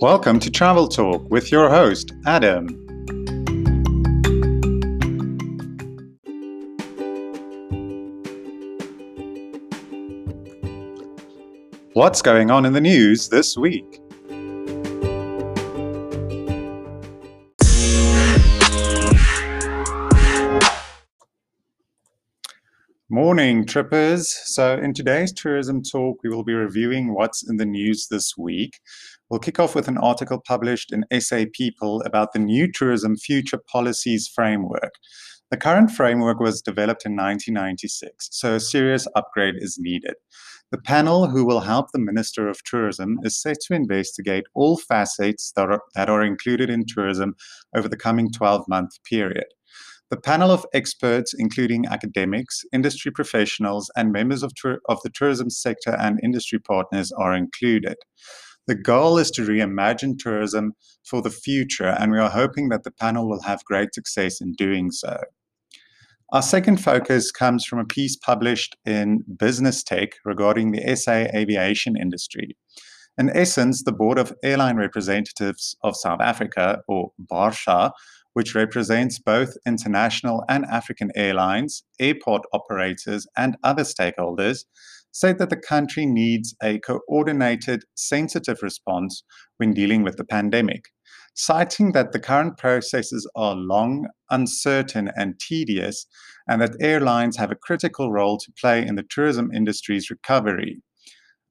Welcome to Travel Talk with your host, Adam. What's going on in the news this week? Morning, trippers. So, in today's tourism talk, we will be reviewing what's in the news this week. We'll kick off with an article published in SA People about the new tourism future policies framework. The current framework was developed in 1996, so a serious upgrade is needed. The panel who will help the Minister of Tourism is set to investigate all facets that are, that are included in tourism over the coming 12 month period. The panel of experts, including academics, industry professionals, and members of, of the tourism sector and industry partners, are included. The goal is to reimagine tourism for the future, and we are hoping that the panel will have great success in doing so. Our second focus comes from a piece published in Business Tech regarding the SA aviation industry. In essence, the Board of Airline Representatives of South Africa, or BARSA, which represents both international and African airlines, airport operators, and other stakeholders, said that the country needs a coordinated, sensitive response when dealing with the pandemic, citing that the current processes are long, uncertain, and tedious, and that airlines have a critical role to play in the tourism industry's recovery.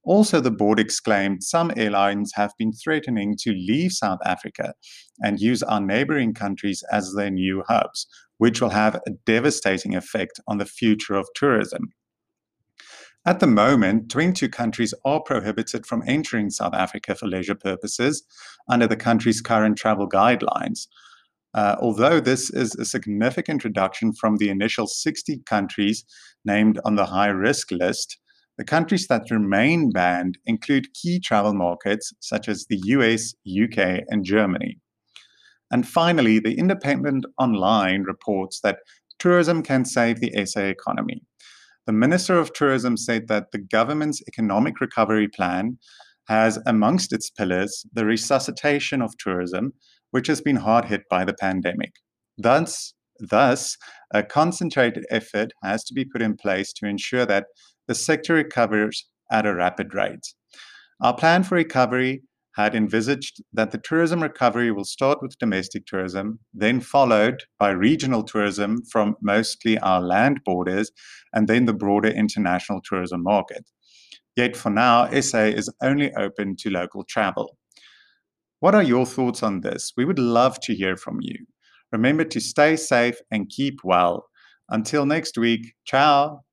Also, the board exclaimed some airlines have been threatening to leave South Africa and use our neighboring countries as their new hubs, which will have a devastating effect on the future of tourism. At the moment, 22 countries are prohibited from entering South Africa for leisure purposes under the country's current travel guidelines. Uh, although this is a significant reduction from the initial 60 countries named on the high risk list, the countries that remain banned include key travel markets such as the US, UK, and Germany. And finally, the Independent Online reports that tourism can save the SA economy. The Minister of Tourism said that the government's economic recovery plan has amongst its pillars the resuscitation of tourism, which has been hard hit by the pandemic. Thus, thus, a concentrated effort has to be put in place to ensure that the sector recovers at a rapid rate. Our plan for recovery had envisaged that the tourism recovery will start with domestic tourism, then followed by regional tourism from mostly our land borders, and then the broader international tourism market. Yet for now, SA is only open to local travel. What are your thoughts on this? We would love to hear from you. Remember to stay safe and keep well. Until next week, ciao.